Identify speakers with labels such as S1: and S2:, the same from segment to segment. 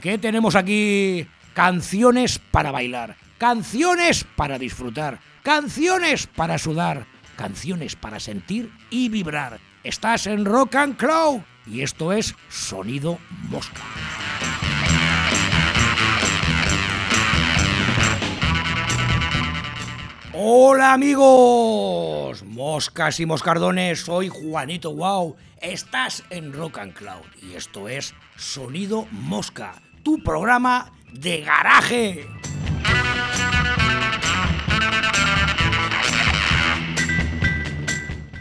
S1: ¿Qué tenemos aquí? Canciones para bailar, canciones para disfrutar, canciones para sudar, canciones para sentir y vibrar. Estás en Rock and Cloud y esto es Sonido Mosca. Hola amigos, moscas y moscardones, soy Juanito Wow. Estás en Rock and Cloud y esto es Sonido Mosca, tu programa de garaje.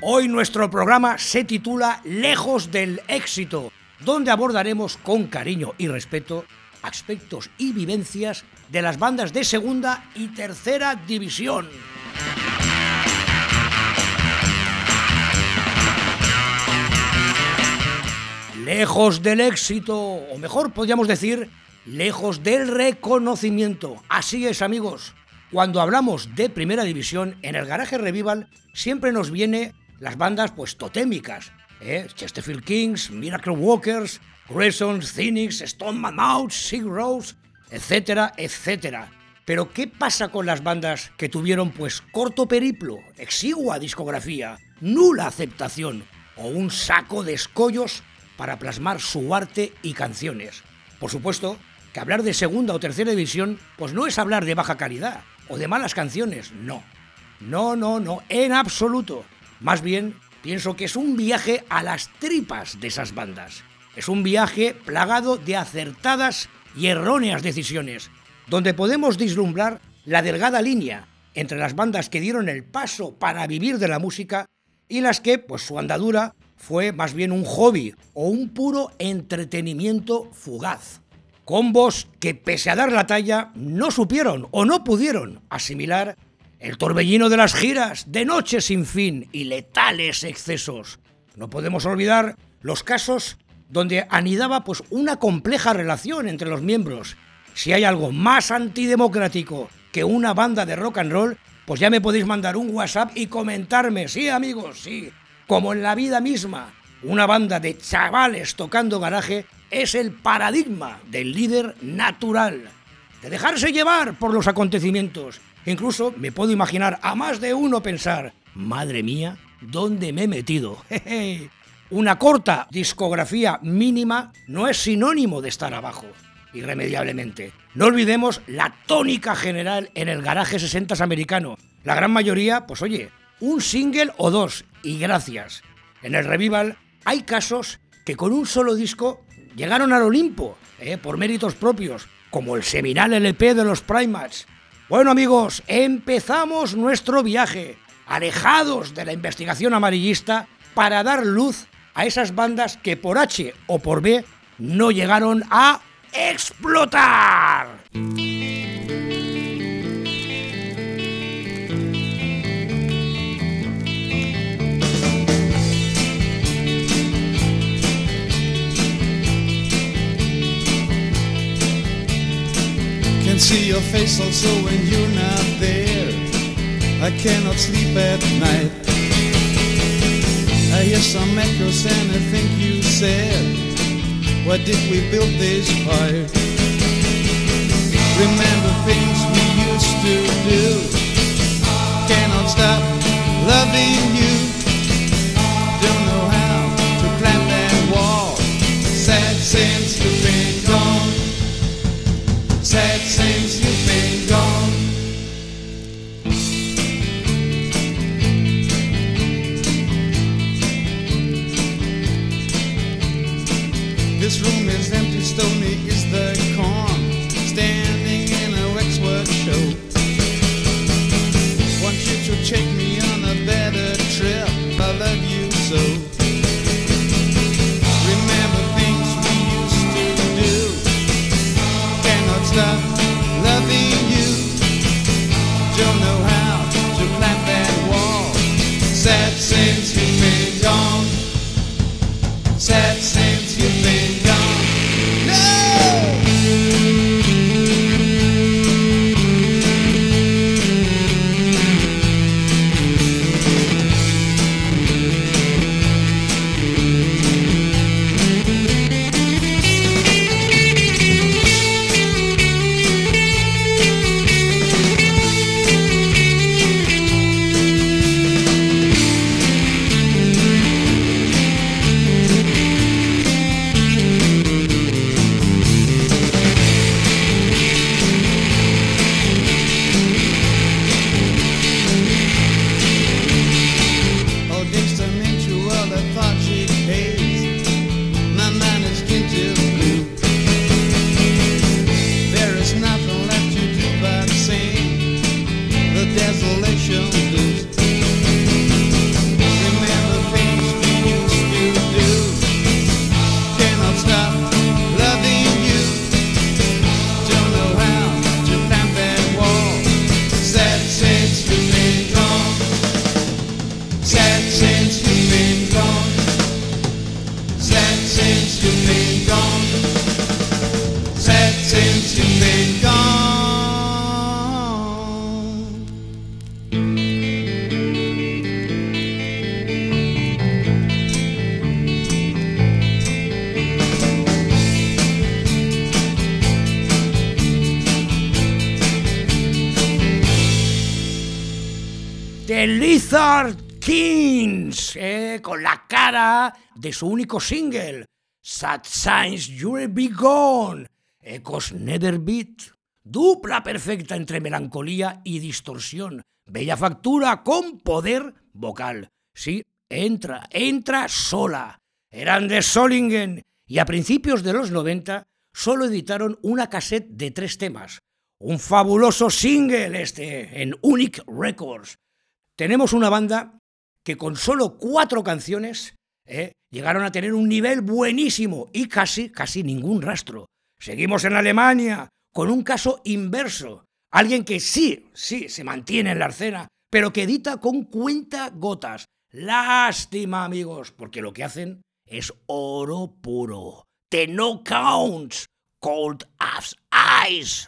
S1: Hoy nuestro programa se titula Lejos del éxito, donde abordaremos con cariño y respeto aspectos y vivencias de las bandas de segunda y tercera división. Lejos del éxito, o mejor podríamos decir, lejos del reconocimiento. Así es, amigos. Cuando hablamos de primera división, en el garaje Revival siempre nos viene las bandas pues totémicas. ¿eh? Chesterfield Kings, Miracle Walkers, Grayson, Phoenix, Stone Mammoth, Sig Rose, etcétera, etcétera. Pero ¿qué pasa con las bandas que tuvieron pues corto periplo, exigua discografía, nula aceptación o un saco de escollos para plasmar su arte y canciones? Por supuesto que hablar de segunda o tercera división pues no es hablar de baja calidad o de malas canciones, no. No, no, no, en absoluto. Más bien, pienso que es un viaje a las tripas de esas bandas. Es un viaje plagado de acertadas y erróneas decisiones, donde podemos vislumbrar la delgada línea entre las bandas que dieron el paso para vivir de la música y las que, pues su andadura fue más bien un hobby o un puro entretenimiento fugaz. Combos que pese a dar la talla no supieron o no pudieron asimilar el torbellino de las giras, de noches sin fin y letales excesos. No podemos olvidar los casos donde anidaba pues una compleja relación entre los miembros. Si hay algo más antidemocrático que una banda de rock and roll, pues ya me podéis mandar un WhatsApp y comentarme, sí amigos, sí, como en la vida misma, una banda de chavales tocando garaje es el paradigma del líder natural, de dejarse llevar por los acontecimientos. Incluso me puedo imaginar a más de uno pensar, madre mía, ¿dónde me he metido? Una corta discografía mínima no es sinónimo de estar abajo, irremediablemente. No olvidemos la tónica general en el garaje 60 americano. La gran mayoría, pues oye, un single o dos, y gracias. En el revival hay casos que con un solo disco llegaron al Olimpo, eh, por méritos propios, como el seminal LP de los Primates. Bueno amigos, empezamos nuestro viaje, alejados de la investigación amarillista, para dar luz a esas bandas que por H o por B no llegaron a explotar.
S2: Can see your face also when you're not there. I cannot sleep at night. Hear some echoes and I think you said, Why did we build this fire? Remember things we used to do. Cannot stop loving you.
S1: De su único single, Sad Signs You'll Be Gone, Ecos Never Beat, dupla perfecta entre melancolía y distorsión, bella factura con poder vocal. Sí, entra, entra sola. Eran de Solingen y a principios de los 90 solo editaron una cassette de tres temas. Un fabuloso single este en Unique Records. Tenemos una banda que con solo cuatro canciones eh, llegaron a tener un nivel buenísimo y casi, casi ningún rastro. Seguimos en Alemania con un caso inverso. Alguien que sí, sí, se mantiene en la escena, pero que edita con cuenta gotas. Lástima, amigos, porque lo que hacen es oro puro. The No Counts, Cold as Ice.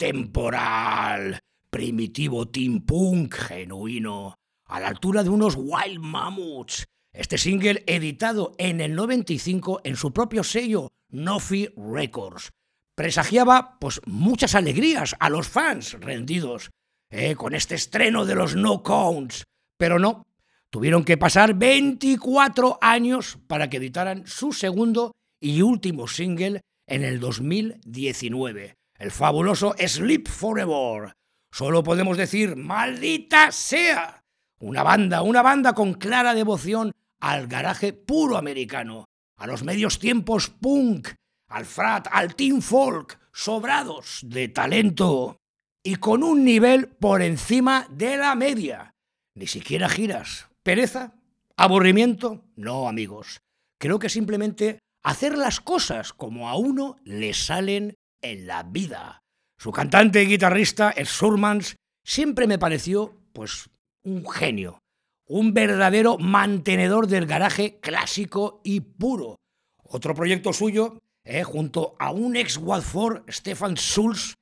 S1: Maravilla temporal! Primitivo Team Punk genuino, a la altura de unos Wild Mammoths. Este single editado en el 95 en su propio sello, Nofi Records. Presagiaba pues muchas alegrías a los fans rendidos eh, con este estreno de los No Counts, pero no, tuvieron que pasar 24 años para que editaran su segundo y último single en el 2019, el fabuloso Sleep Forever. Solo podemos decir, maldita sea, una banda, una banda con clara devoción al garaje puro americano, a los medios tiempos punk, al frat, al teen folk, sobrados de talento y con un nivel por encima de la media. Ni siquiera giras. ¿Pereza? ¿Aburrimiento? No, amigos. Creo que simplemente hacer las cosas como a uno le salen en la vida. Su cantante y guitarrista, el Surmans, siempre me pareció, pues, un genio. Un verdadero mantenedor del garaje clásico y puro. Otro proyecto suyo, eh, junto a un ex Watford, Stefan Schulz,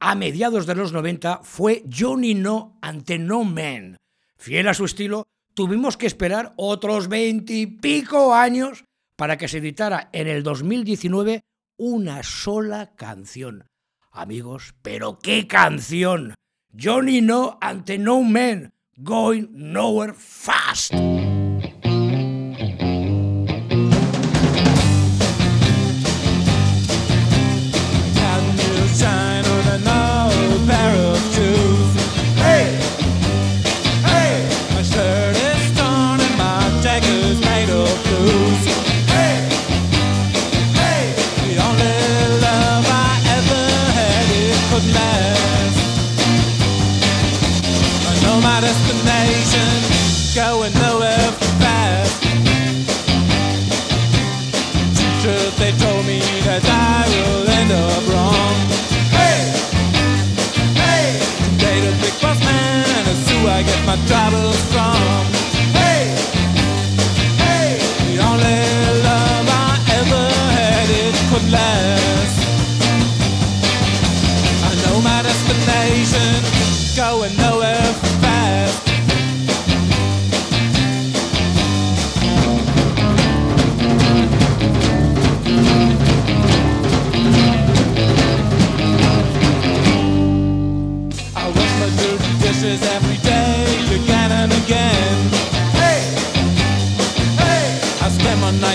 S1: a mediados de los 90 fue Johnny No ante No Man. Fiel a su estilo, tuvimos que esperar otros veintipico años para que se editara en el 2019 una sola canción. Amigos, pero qué canción. Johnny No ante No Man, Going Nowhere Fast.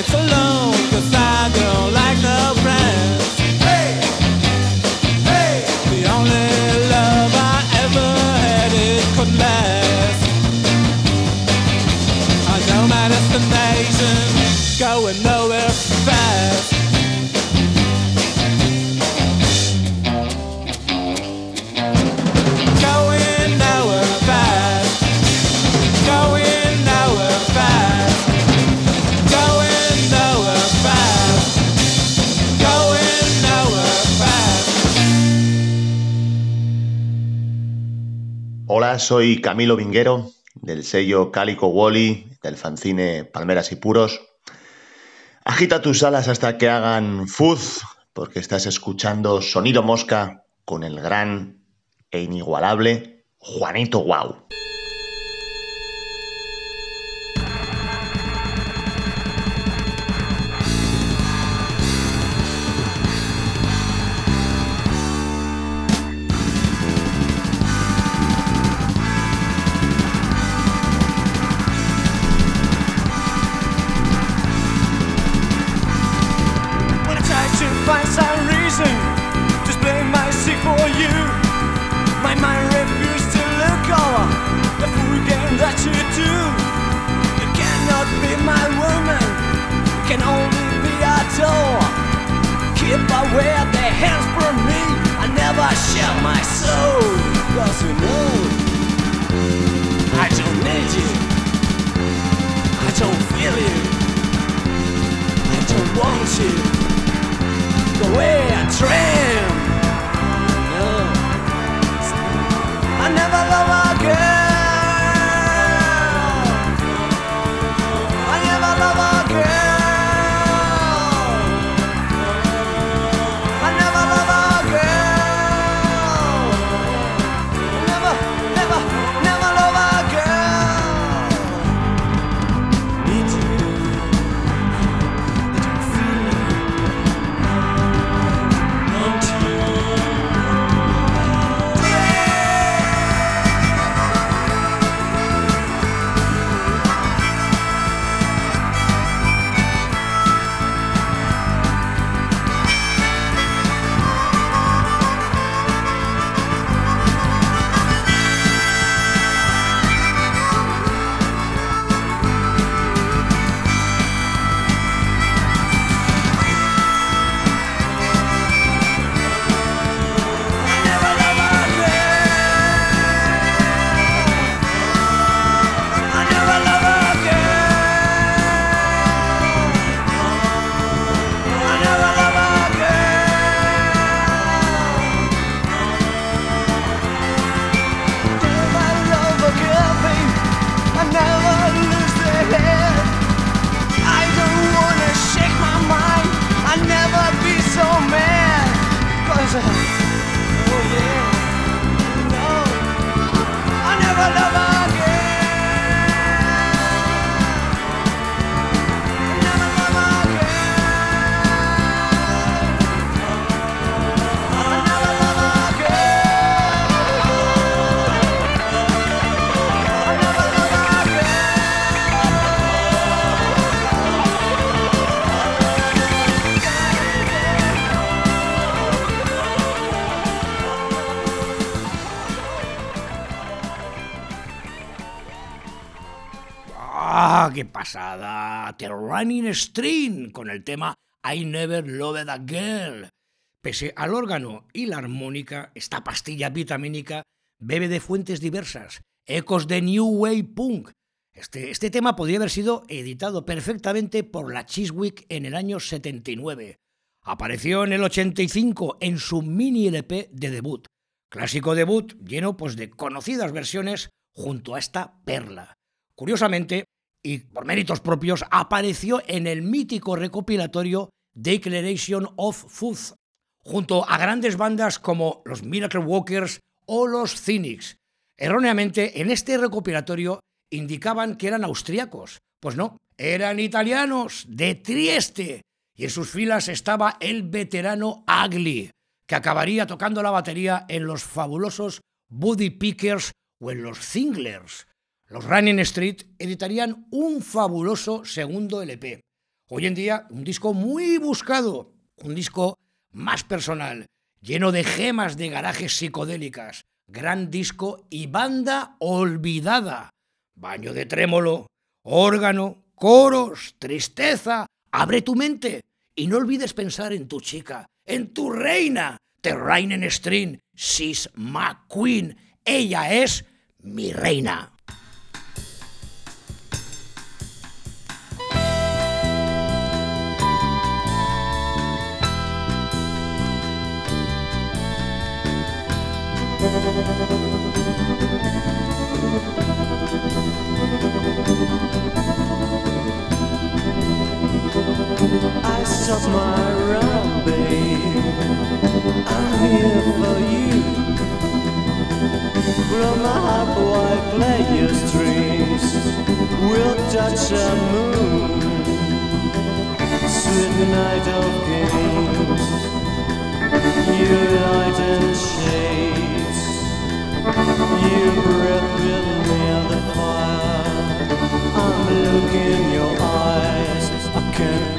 S3: life alone.
S4: Soy Camilo Vinguero, del sello Cálico Wally, del fanzine Palmeras y Puros. Agita tus alas hasta que hagan fuz, porque estás escuchando Sonido Mosca con el gran e inigualable Juanito Guau.
S5: Wow. qué pasada! The Running String con el tema I Never Loved a Girl. Pese al órgano y la armónica, esta pastilla vitamínica bebe de fuentes diversas,
S1: ecos de New Wave Punk. Este, este tema podría haber sido editado perfectamente por la Chiswick en el año 79. Apareció en el 85 en su mini LP de debut. Clásico debut lleno pues, de conocidas versiones junto a esta perla. Curiosamente, y por méritos propios, apareció en el mítico recopilatorio Declaration of Food, junto a grandes bandas como los Miracle Walkers o los Cynics. Erróneamente, en este recopilatorio indicaban que eran austriacos. Pues no, eran italianos, de Trieste. Y en sus filas estaba el veterano Agli, que acabaría tocando la batería en los fabulosos Buddy Pickers o en los Zinglers. Los Running Street editarían un fabuloso segundo LP. Hoy en día, un disco muy buscado, un disco más personal, lleno de gemas de garajes psicodélicas, gran disco y banda olvidada. Baño de trémolo, órgano, coros, tristeza. Abre tu mente y no olvides pensar en tu chica, en tu reina, The Reinen String, Sis McQueen. Ella es mi reina.
S6: Night of games. You light and shades.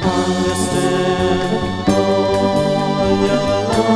S6: Understand all your love.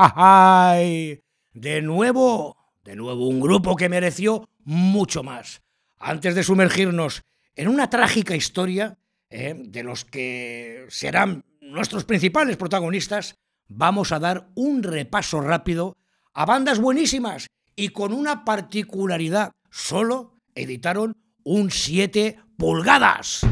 S1: ¡Jajay! De nuevo, de nuevo un grupo que mereció mucho más. Antes de sumergirnos en una trágica historia ¿eh? de los que serán nuestros principales protagonistas, vamos a dar un repaso rápido a bandas buenísimas y con una particularidad. Solo editaron un 7 pulgadas.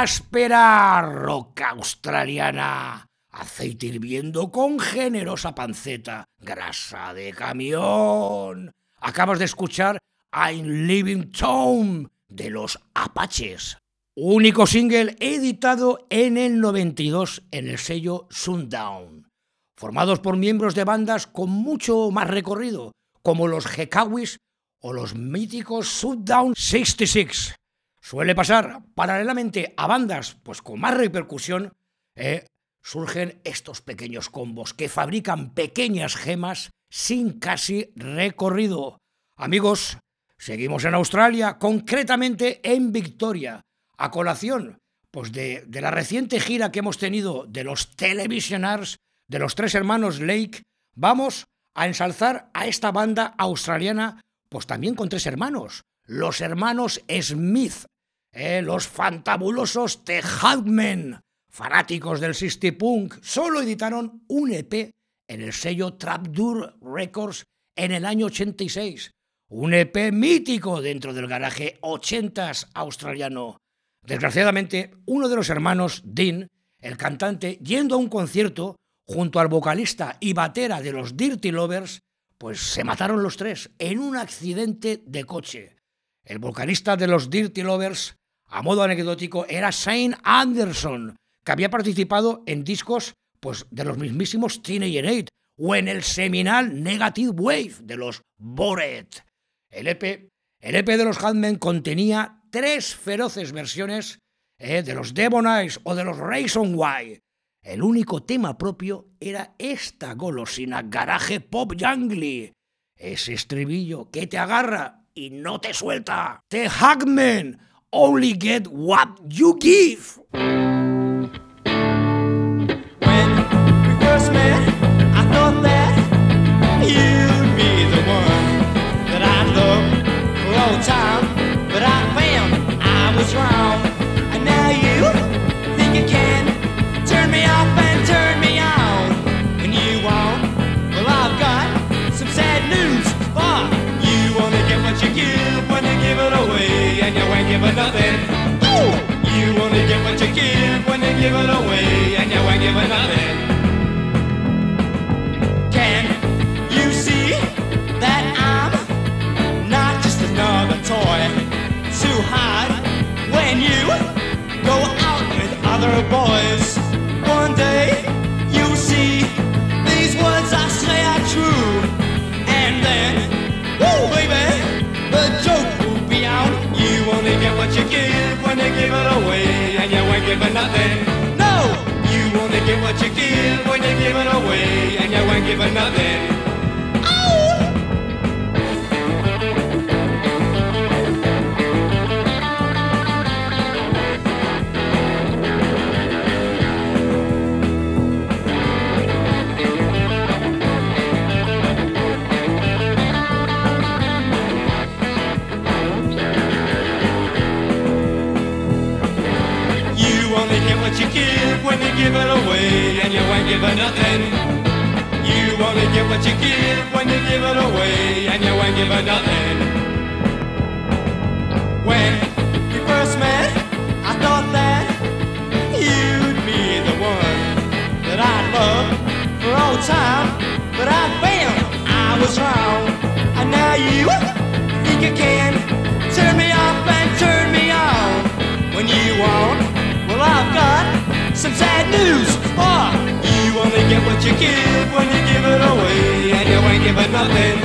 S1: Áspera roca australiana, aceite hirviendo con generosa panceta, grasa de camión. Acabas de escuchar I'm Living Town de los Apaches, único single editado en el 92 en el sello Sundown, formados por miembros de bandas con mucho más recorrido, como los Hekawis o los míticos Sundown 66. Suele pasar paralelamente a bandas pues con más repercusión, eh, surgen estos pequeños combos que fabrican pequeñas gemas sin casi recorrido. Amigos, seguimos en Australia, concretamente en Victoria, a colación pues de, de la reciente gira que hemos tenido de los Televisionars, de los tres hermanos Lake, vamos a ensalzar a esta banda australiana, pues también con tres hermanos, los hermanos Smith, eh, los fantabulosos The Hugmen, fanáticos del Sisty Punk, solo editaron un EP en el sello Trapdoor Records en el año 86. Un EP mítico dentro del garaje 80s australiano. Desgraciadamente, uno de los hermanos, Dean, el cantante, yendo a un concierto junto al vocalista y batera de los Dirty Lovers, pues se mataron los tres en un accidente de coche. El vocalista de los Dirty Lovers, a modo anecdótico, era Shane Anderson, que había participado en discos pues, de los mismísimos Teenage o en el seminal Negative Wave de los Bored. El EP, el EP de los Handmen contenía tres feroces versiones eh, de los Devon Eyes o de los Raisin White. El único tema propio era esta golosina garaje pop jungly. Ese estribillo que te agarra y no te suelta. The Hugmen only get what you give.
S6: and you ain't giving nothing. Ooh. You only get what you give when you give it away, and you ain't giving nothing. Can you see that I'm not just another toy to hide when you go out with other boys? to give it away and you ain't giving nothing.
S2: No! You only get what you give when you give it away and you won't give giving nothing. Give it away, and you ain't give her nothing. You only get what you give when you give it away, and you ain't give her nothing. When we first met, I thought that you'd be the one that I'd love for all time, but I failed. I was wrong, and now you think you can turn me off and turn me on when you want. Well, I've got some sad news. Oh, you only get what you give when you give it away, and you ain't giving nothing.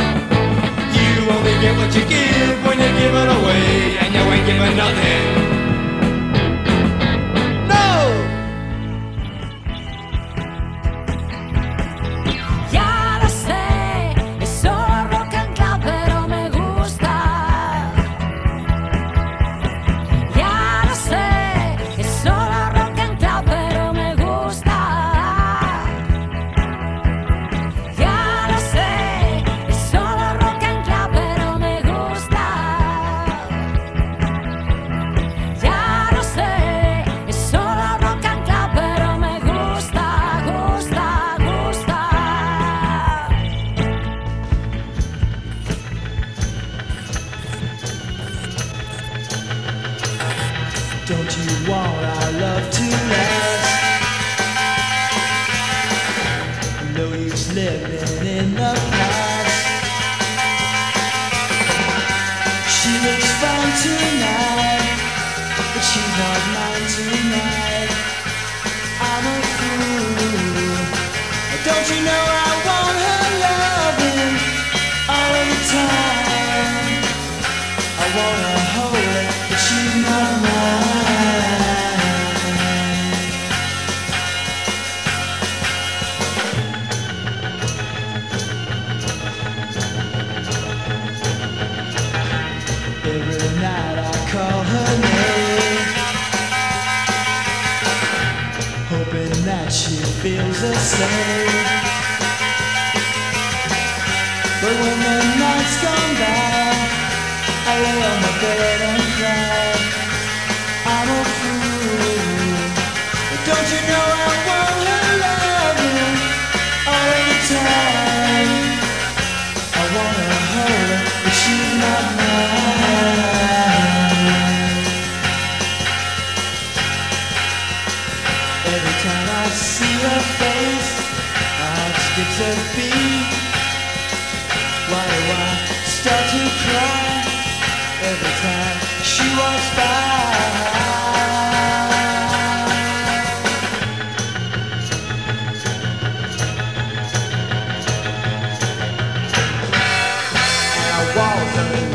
S2: You only get what you give when you give it away, and you ain't giving nothing.
S7: And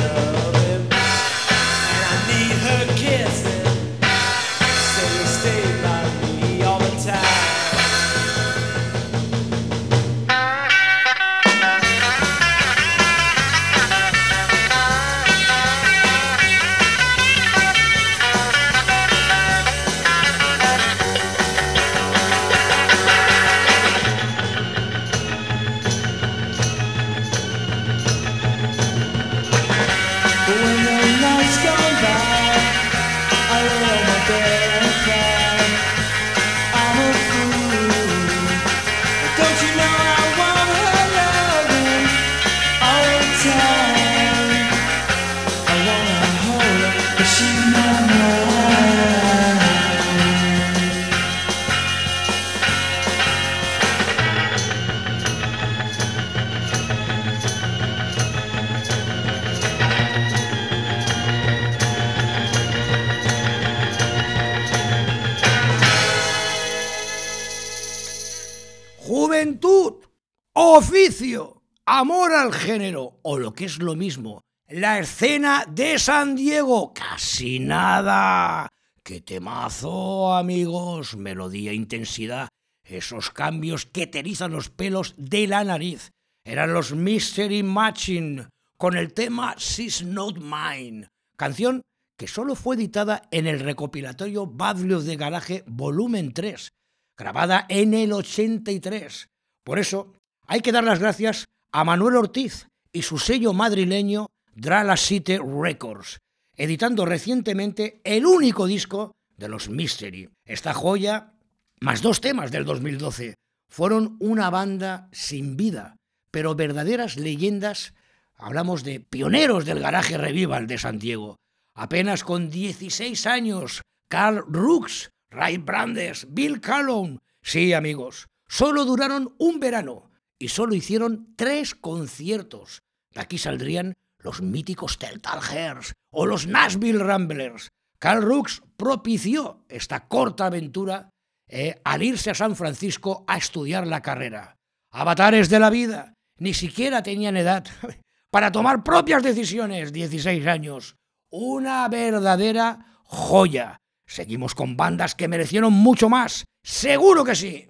S1: género o lo que es lo mismo, la escena de San Diego, casi nada. ¡Qué temazo, amigos! Melodía, intensidad, esos cambios que te erizan los pelos de la nariz. Eran los Mystery Matching con el tema She's Not Mine, canción que solo fue editada en el recopilatorio Badlios de Garaje Volumen 3, grabada en el 83. Por eso hay que dar las gracias a Manuel Ortiz y su sello madrileño Drala City Records, editando recientemente el único disco de los Mystery. Esta joya, más dos temas del 2012, fueron una banda sin vida, pero verdaderas leyendas. Hablamos de pioneros del garaje revival de Santiago. Apenas con 16 años, Carl Rooks, Ray Brandes, Bill Callon. Sí, amigos, solo duraron un verano y solo hicieron tres conciertos. De aquí saldrían los míticos Teltal Hairs o los Nashville Ramblers. Carl Rooks propició esta corta aventura eh, al irse a San Francisco a estudiar la carrera. Avatares de la vida, ni siquiera tenían edad para tomar propias decisiones, 16 años. Una verdadera joya. Seguimos con bandas que merecieron mucho más, seguro que sí.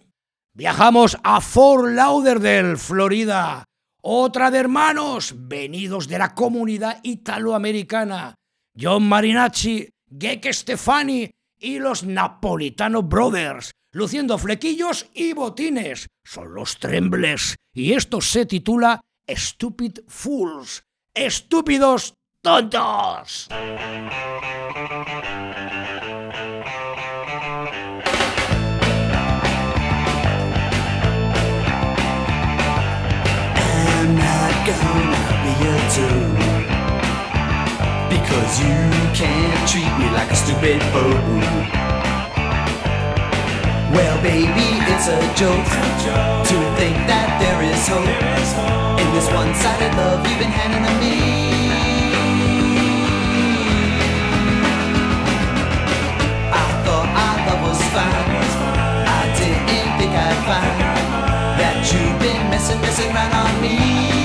S1: Viajamos a Fort Lauderdale, Florida, otra de hermanos venidos de la comunidad italoamericana, John Marinacci, Gek Stefani y los Napolitano Brothers, luciendo flequillos y botines. Son los Trembles y esto se titula Stupid Fools, estúpidos tontos.
S8: Gonna be a tool Because you can't treat me like a stupid fool. Well baby, it's a joke To think that there is hope In this one-sided love you've been handing to me. I thought our love was fine. I didn't think I'd find That you've been messing, messing around on me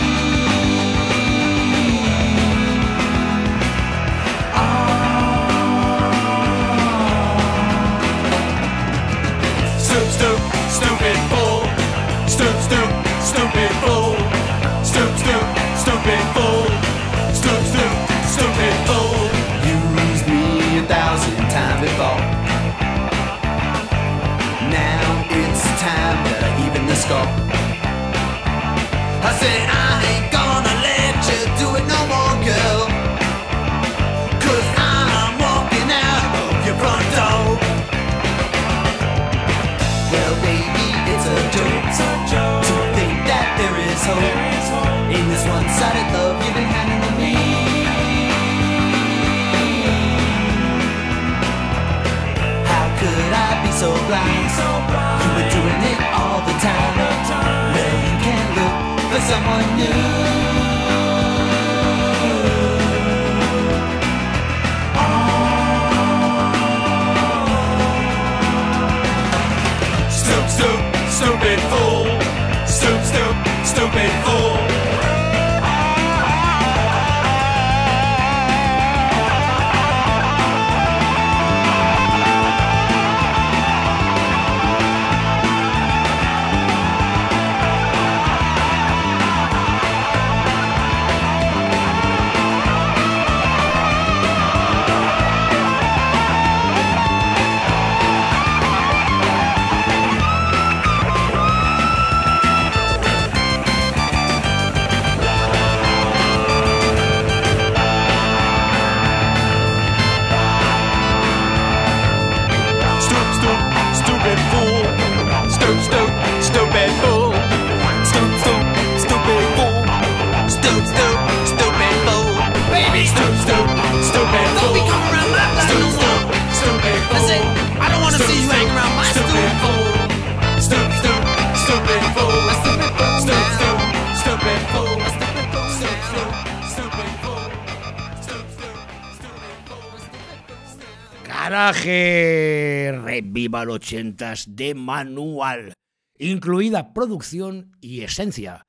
S1: Garaje Revival 80s de manual, incluida producción y esencia.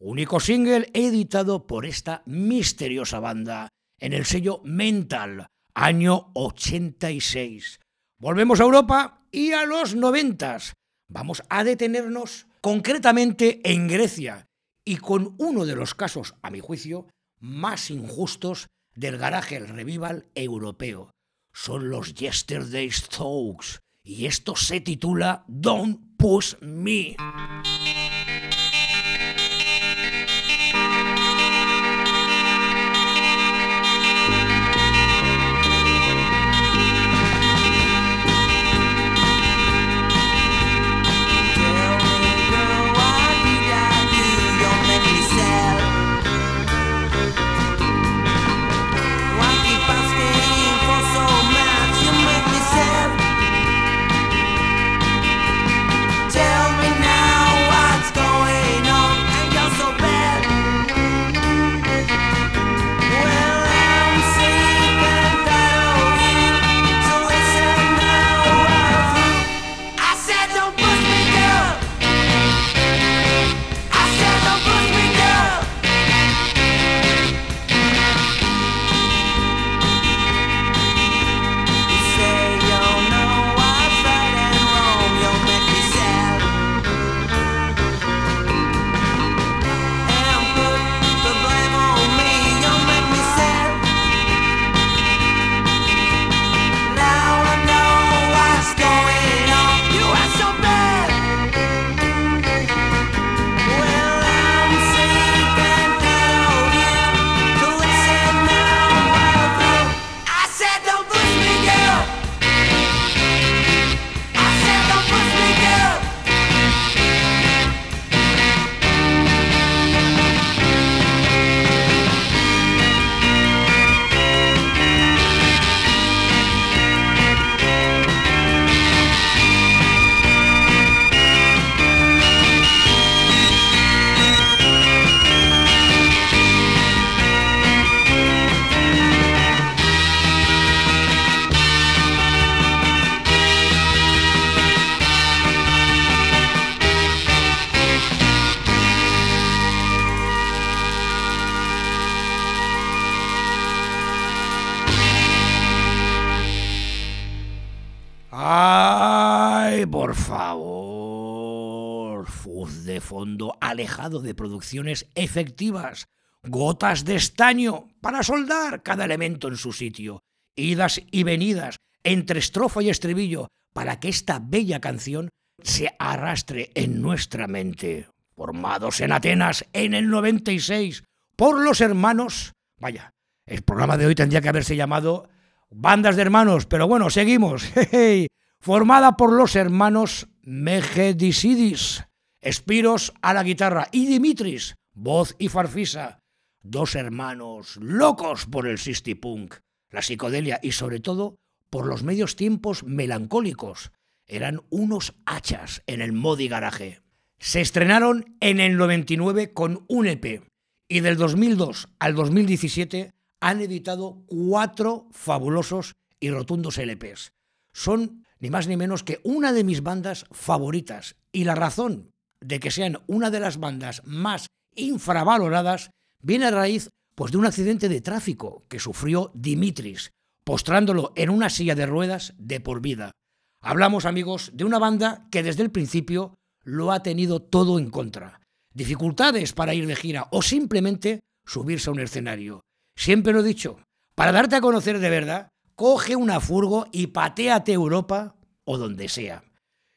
S1: Único single editado por esta misteriosa banda en el sello Mental, año 86. Volvemos a Europa y a los noventas. Vamos a detenernos concretamente en Grecia y con uno de los casos, a mi juicio, más injustos del garaje revival europeo. Son los Yesterday Stokes y esto se titula Don't Push Me. Efectivas. Gotas de estaño para soldar cada elemento en su sitio. Idas y venidas entre estrofa y estribillo para que esta bella canción se arrastre en nuestra mente. Formados en Atenas en el 96 por los hermanos. Vaya, el programa de hoy tendría que haberse llamado Bandas de hermanos, pero bueno, seguimos. Formada por los hermanos Megedisidis, Espiros a la guitarra y Dimitris, voz y farfisa. Dos hermanos locos por el Sisty Punk, la psicodelia y sobre todo por los medios tiempos melancólicos. Eran unos hachas en el Modi Garaje. Se estrenaron en el 99 con un EP y del 2002 al 2017 han editado cuatro fabulosos y rotundos LPs. Son ni más ni menos que una de mis bandas favoritas y la razón de que sean una de las bandas más infravaloradas viene a raíz pues, de un accidente de tráfico que sufrió Dimitris, postrándolo en una silla de ruedas de por vida. Hablamos, amigos, de una banda que desde el principio lo ha tenido todo en contra. Dificultades para ir de gira o simplemente subirse a un escenario. Siempre lo he dicho, para darte a conocer de verdad, coge una furgo y pateate Europa o donde sea.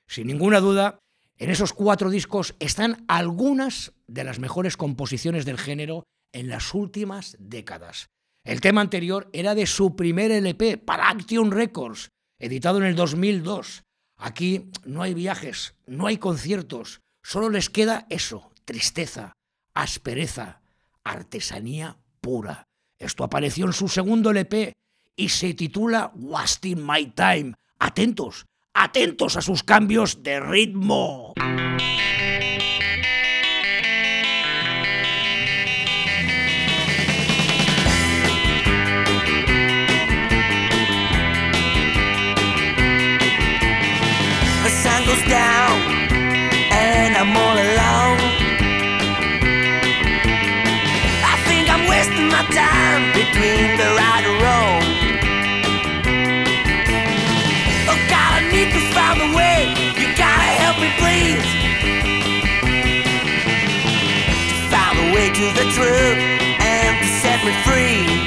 S1: Sin ninguna duda, en esos cuatro discos están algunas de las mejores composiciones del género en las últimas décadas. El tema anterior era de su primer LP para Action Records, editado en el 2002. Aquí no hay viajes, no hay conciertos, solo les queda eso, tristeza, aspereza, artesanía pura. Esto apareció en su segundo LP y se titula Wasting My Time. Atentos, atentos a sus cambios de ritmo.
S5: To find the way to the truth and to set me free.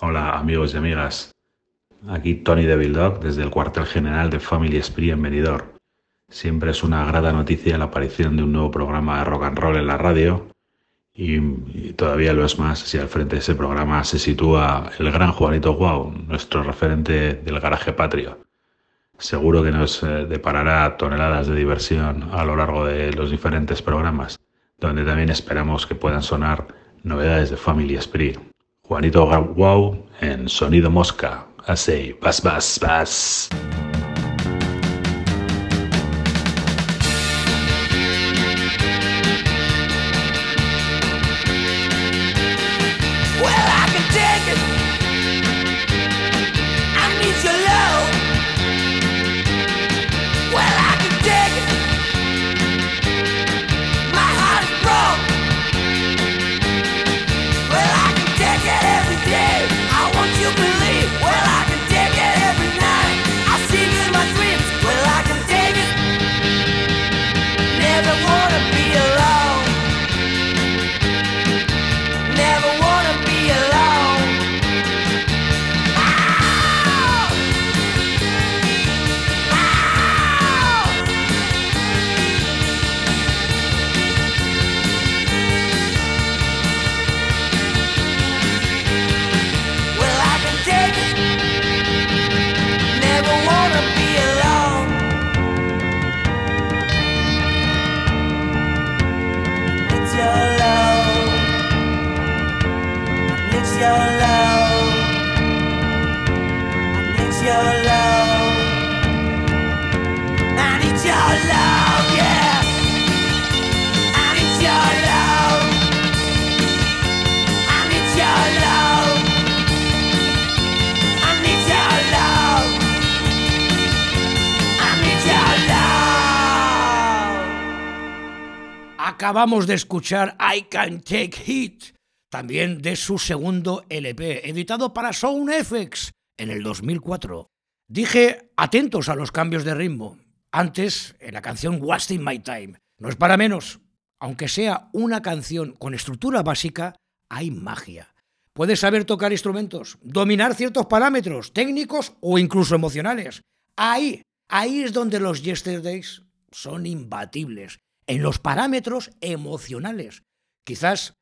S9: Hola amigos y amigas, aquí Tony Devil Dog desde el cuartel general de Family Spree en Benidorm. Siempre es una grata noticia la aparición de un nuevo programa de rock and roll en la radio y, y todavía lo es más si al frente de ese programa se sitúa el gran Juanito Guau, nuestro referente del garaje patrio. Seguro que nos eh, deparará toneladas de diversión a lo largo de los diferentes programas, donde también esperamos que puedan sonar novedades de Family Spree. Juanito Guau en Sonido Mosca. Así, bas, bas, bas.
S1: Acabamos de escuchar I Can Take Hit, también de su segundo LP, editado para Sound FX en el 2004. Dije atentos a los cambios de ritmo. Antes, en la canción Wasting My Time. No es para menos. Aunque sea una canción con estructura básica, hay magia. Puedes saber tocar instrumentos, dominar ciertos parámetros técnicos o incluso emocionales. Ahí, ahí es donde los Yesterdays son imbatibles, en los parámetros emocionales. Quizás,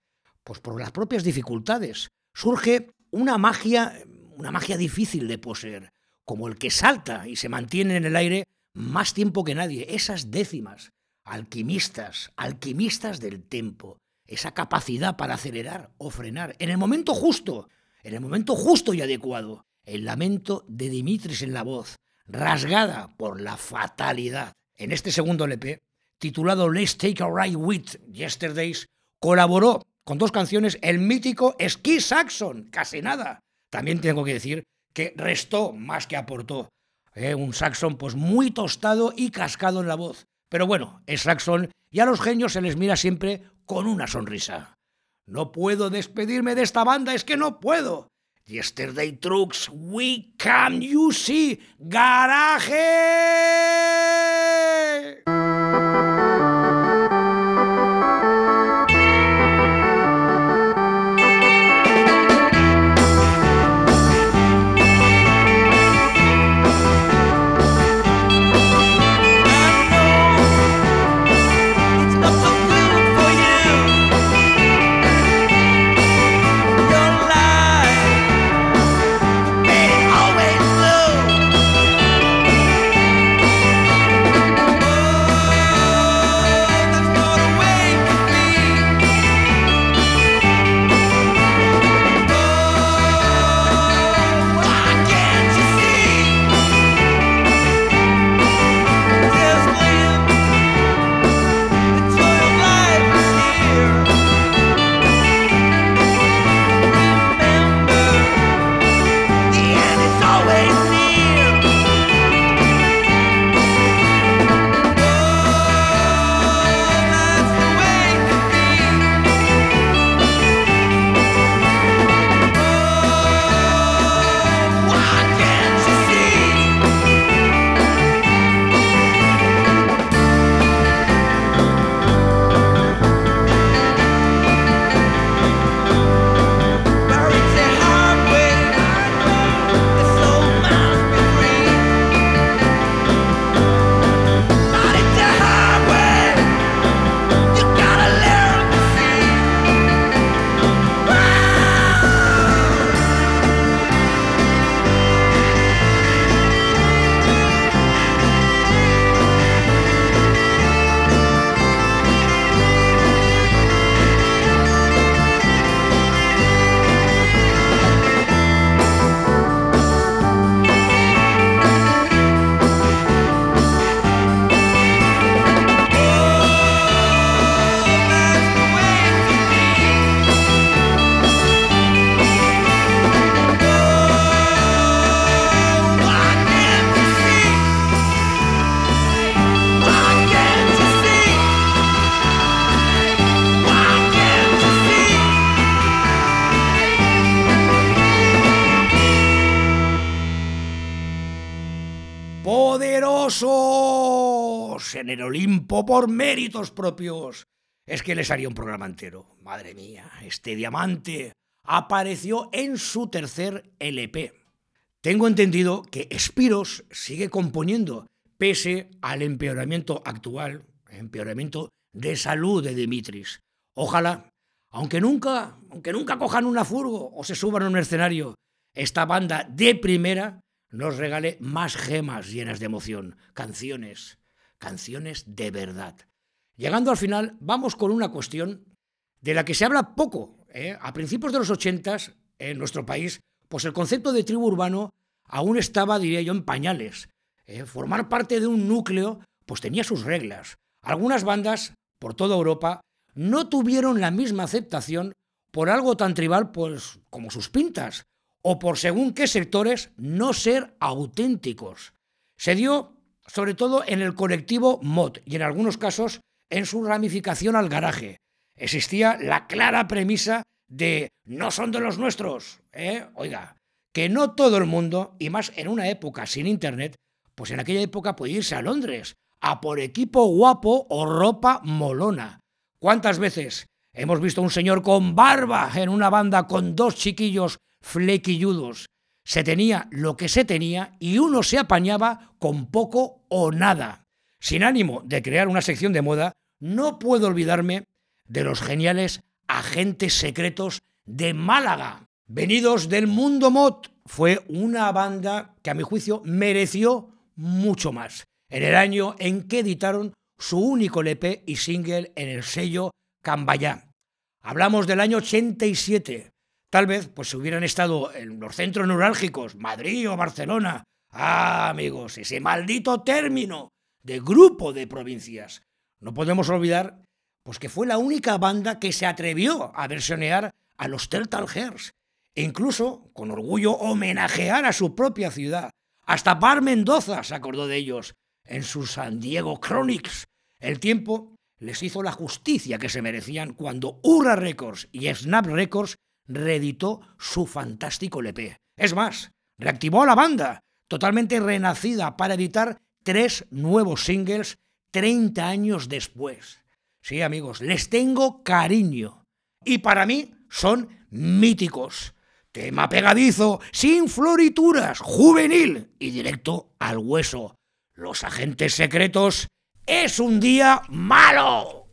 S1: pues por las propias dificultades, surge una magia, una magia difícil de poseer, como el que salta y se mantiene en el aire más tiempo que nadie, esas décimas, alquimistas, alquimistas del tempo, esa capacidad para acelerar o frenar en el momento justo, en el momento justo y adecuado, el lamento de Dimitris en la voz, rasgada por la fatalidad. En este segundo LP, titulado Let's Take a Ride with Yesterdays, colaboró con dos canciones el mítico Ski Saxon, casi nada. También tengo que decir que restó más que aportó. Eh, un Saxon pues muy tostado y cascado en la voz. Pero bueno, es Saxon y a los genios se les mira siempre con una sonrisa. No puedo despedirme de esta banda, es que no puedo. Yesterday Trucks, we can you see, garaje. Por méritos propios. Es que les haría un programa entero. Madre mía, este diamante apareció en su tercer LP. Tengo entendido que Spiros sigue componiendo, pese al empeoramiento actual, empeoramiento de salud de Dimitris. Ojalá, aunque nunca, aunque nunca cojan una furgo o se suban a un escenario, esta banda de primera nos regale más gemas llenas de emoción, canciones, canciones de verdad. Llegando al final, vamos con una cuestión de la que se habla poco. ¿eh? A principios de los ochentas, en nuestro país, pues el concepto de tribu urbano aún estaba, diría yo, en pañales. ¿eh? Formar parte de un núcleo, pues tenía sus reglas. Algunas bandas, por toda Europa, no tuvieron la misma aceptación por algo tan tribal pues, como sus pintas, o por según qué sectores no ser auténticos. Se dio sobre todo en el colectivo mod y en algunos casos en su ramificación al garaje. Existía la clara premisa de no son de los nuestros, ¿eh? Oiga, que no todo el mundo, y más en una época sin internet, pues en aquella época podía irse a Londres a por equipo guapo o ropa molona. ¿Cuántas veces hemos visto a un señor con barba en una banda con dos chiquillos flequilludos? Se tenía lo que se tenía y uno se apañaba con poco o nada. Sin ánimo de crear una sección de moda, no puedo olvidarme de los geniales agentes secretos de Málaga. Venidos del mundo mod, fue una banda que a mi juicio mereció mucho más. En el año en que editaron su único LP y single en el sello Cambayá. Hablamos del año 87. Tal vez pues si hubieran estado en los centros neurálgicos, Madrid o Barcelona. Ah, amigos, ese maldito término de grupo de provincias. No podemos olvidar pues que fue la única banda que se atrevió a versionear a los Turtle Hairs. e incluso, con orgullo, homenajear a su propia ciudad. Hasta Bar Mendoza se acordó de ellos en su San Diego Chronics. El tiempo les hizo la justicia que se merecían cuando Urra Records y Snap Records reeditó su fantástico LP. Es más, reactivó a la banda, totalmente renacida, para editar tres nuevos singles 30 años después. Sí, amigos, les tengo cariño. Y para mí son míticos. Tema pegadizo, sin florituras, juvenil y directo al hueso. Los agentes secretos es
S7: un día malo.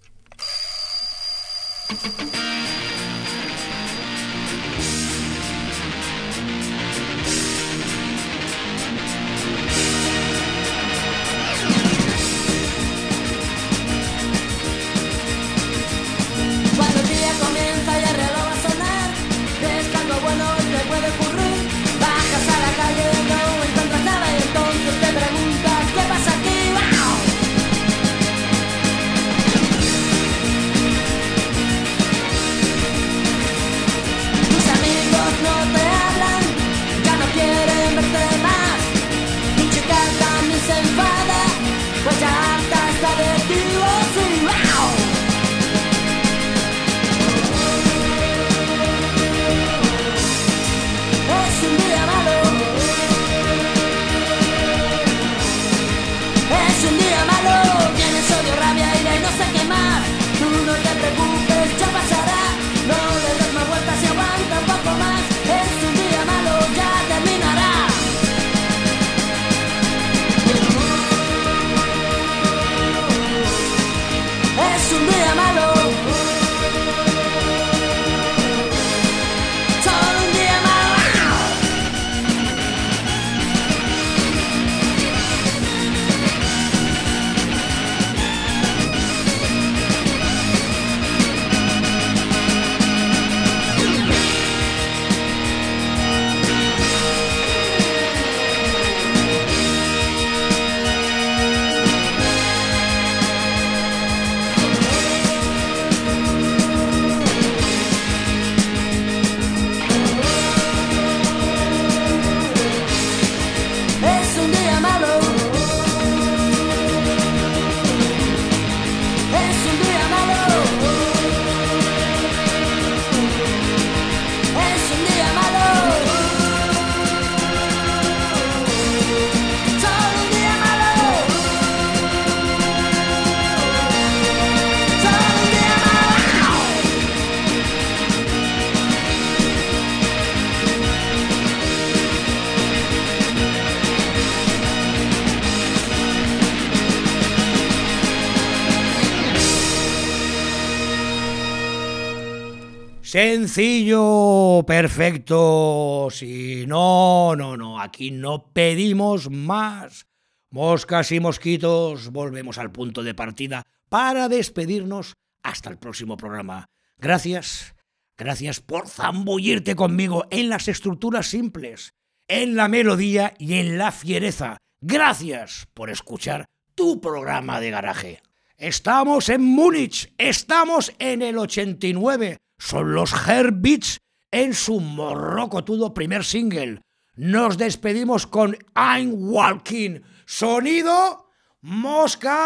S1: Sencillo, perfecto. Si no, no, no, aquí no pedimos más. Moscas y mosquitos, volvemos al punto de partida para despedirnos hasta el próximo programa. Gracias, gracias por zambullirte conmigo en las estructuras simples, en la melodía y en la fiereza. Gracias por escuchar tu programa de garaje. Estamos en Múnich, estamos en el 89. Son los Herbits en su morrocotudo primer single. Nos despedimos con I'm Walking. Sonido mosca.